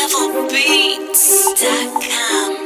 levelbeats.com.